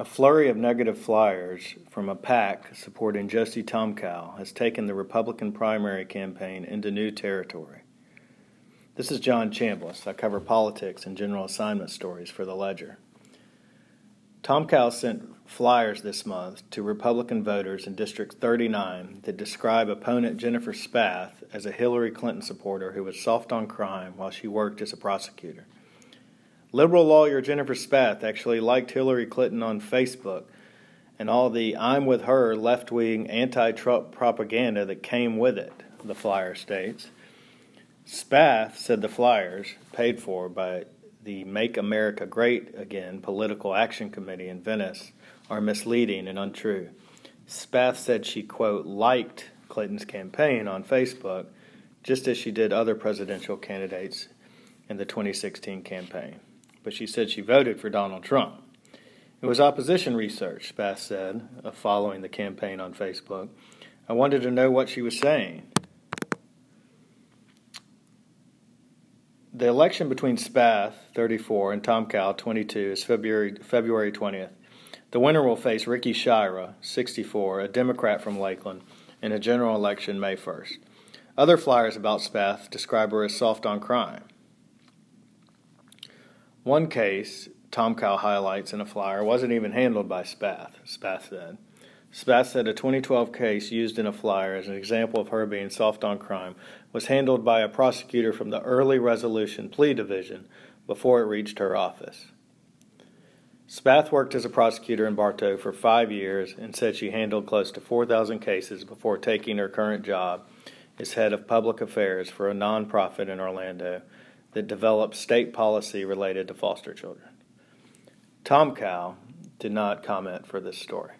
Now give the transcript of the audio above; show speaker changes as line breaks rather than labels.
A flurry of negative flyers from a PAC supporting Josie Tomkow has taken the Republican primary campaign into new territory. This is John Chambliss. I cover politics and general assignment stories for the Ledger. Tomkow sent flyers this month to Republican voters in District 39 that describe opponent Jennifer Spath as a Hillary Clinton supporter who was soft on crime while she worked as a prosecutor. Liberal lawyer Jennifer Spath actually liked Hillary Clinton on Facebook and all the I'm with her left wing anti Trump propaganda that came with it, the flyer states. Spath said the flyers, paid for by the Make America Great Again Political Action Committee in Venice, are misleading and untrue. Spath said she, quote, liked Clinton's campaign on Facebook, just as she did other presidential candidates in the 2016 campaign but she said she voted for Donald Trump. It was opposition research, Spath said, uh, following the campaign on Facebook. I wanted to know what she was saying. The election between Spath, 34, and Tomkow, 22, is February, February 20th. The winner will face Ricky Shirah, 64, a Democrat from Lakeland, in a general election May 1st. Other flyers about Spath describe her as soft on crime. One case Tomkow highlights in a flyer wasn't even handled by Spath, Spath said. Spath said a 2012 case used in a flyer as an example of her being soft on crime was handled by a prosecutor from the Early Resolution Plea Division before it reached her office. Spath worked as a prosecutor in Bartow for five years and said she handled close to 4,000 cases before taking her current job as head of public affairs for a nonprofit in Orlando that develops state policy related to foster children. Tomkow did not comment for this story.